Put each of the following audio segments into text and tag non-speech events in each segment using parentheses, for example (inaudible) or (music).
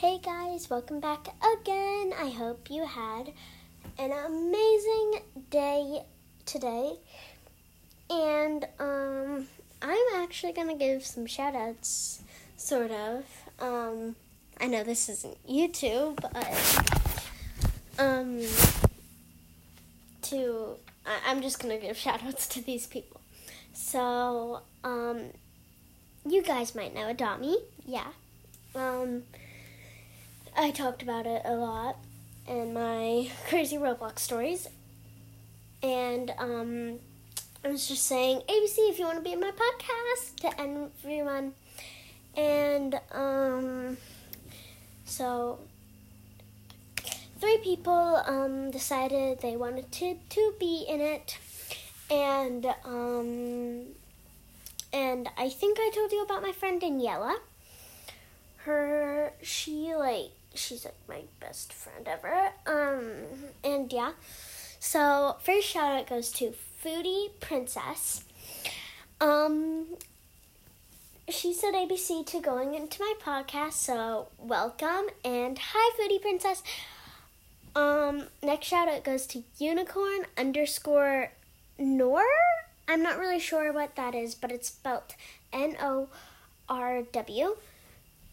Hey guys, welcome back again. I hope you had an amazing day today. And um I'm actually going to give some shout outs sort of. Um I know this isn't YouTube, but um to I, I'm just going to give shout outs to these people. So, um you guys might know Adopt Me. Yeah. Um I talked about it a lot in my (laughs) crazy Roblox stories. And um, I was just saying, ABC, if you want to be in my podcast, to everyone. And um, so three people um, decided they wanted to, to be in it. And um, and I think I told you about my friend Daniela. Her, she like she's like my best friend ever. Um, and yeah. So first shout out goes to Foodie Princess. Um, she said ABC to going into my podcast, so welcome and hi, Foodie Princess. Um, next shout out goes to Unicorn underscore Nor. I'm not really sure what that is, but it's spelled N O R W.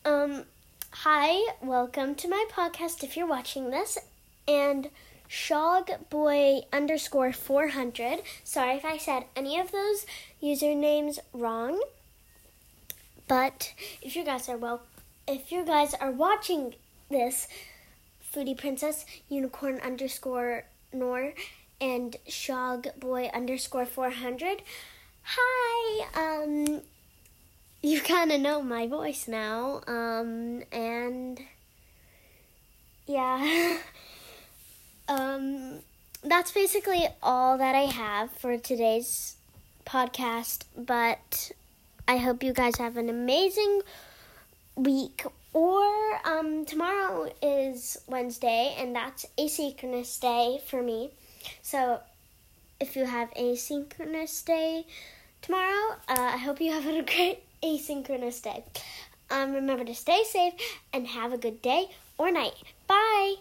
Um, Hi, welcome to my podcast if you're watching this. And Shogboy underscore 400. Sorry if I said any of those usernames wrong. But if you guys are well, if you guys are watching this, Foodie Princess Unicorn underscore Nor and Shogboy underscore 400. Hi, um, you kind of know my voice now. Um, yeah. (laughs) um, that's basically all that I have for today's podcast. But I hope you guys have an amazing week. Or um, tomorrow is Wednesday, and that's asynchronous day for me. So if you have asynchronous day tomorrow, uh, I hope you have a (laughs) great asynchronous day. Um, remember to stay safe and have a good day or night. Bye.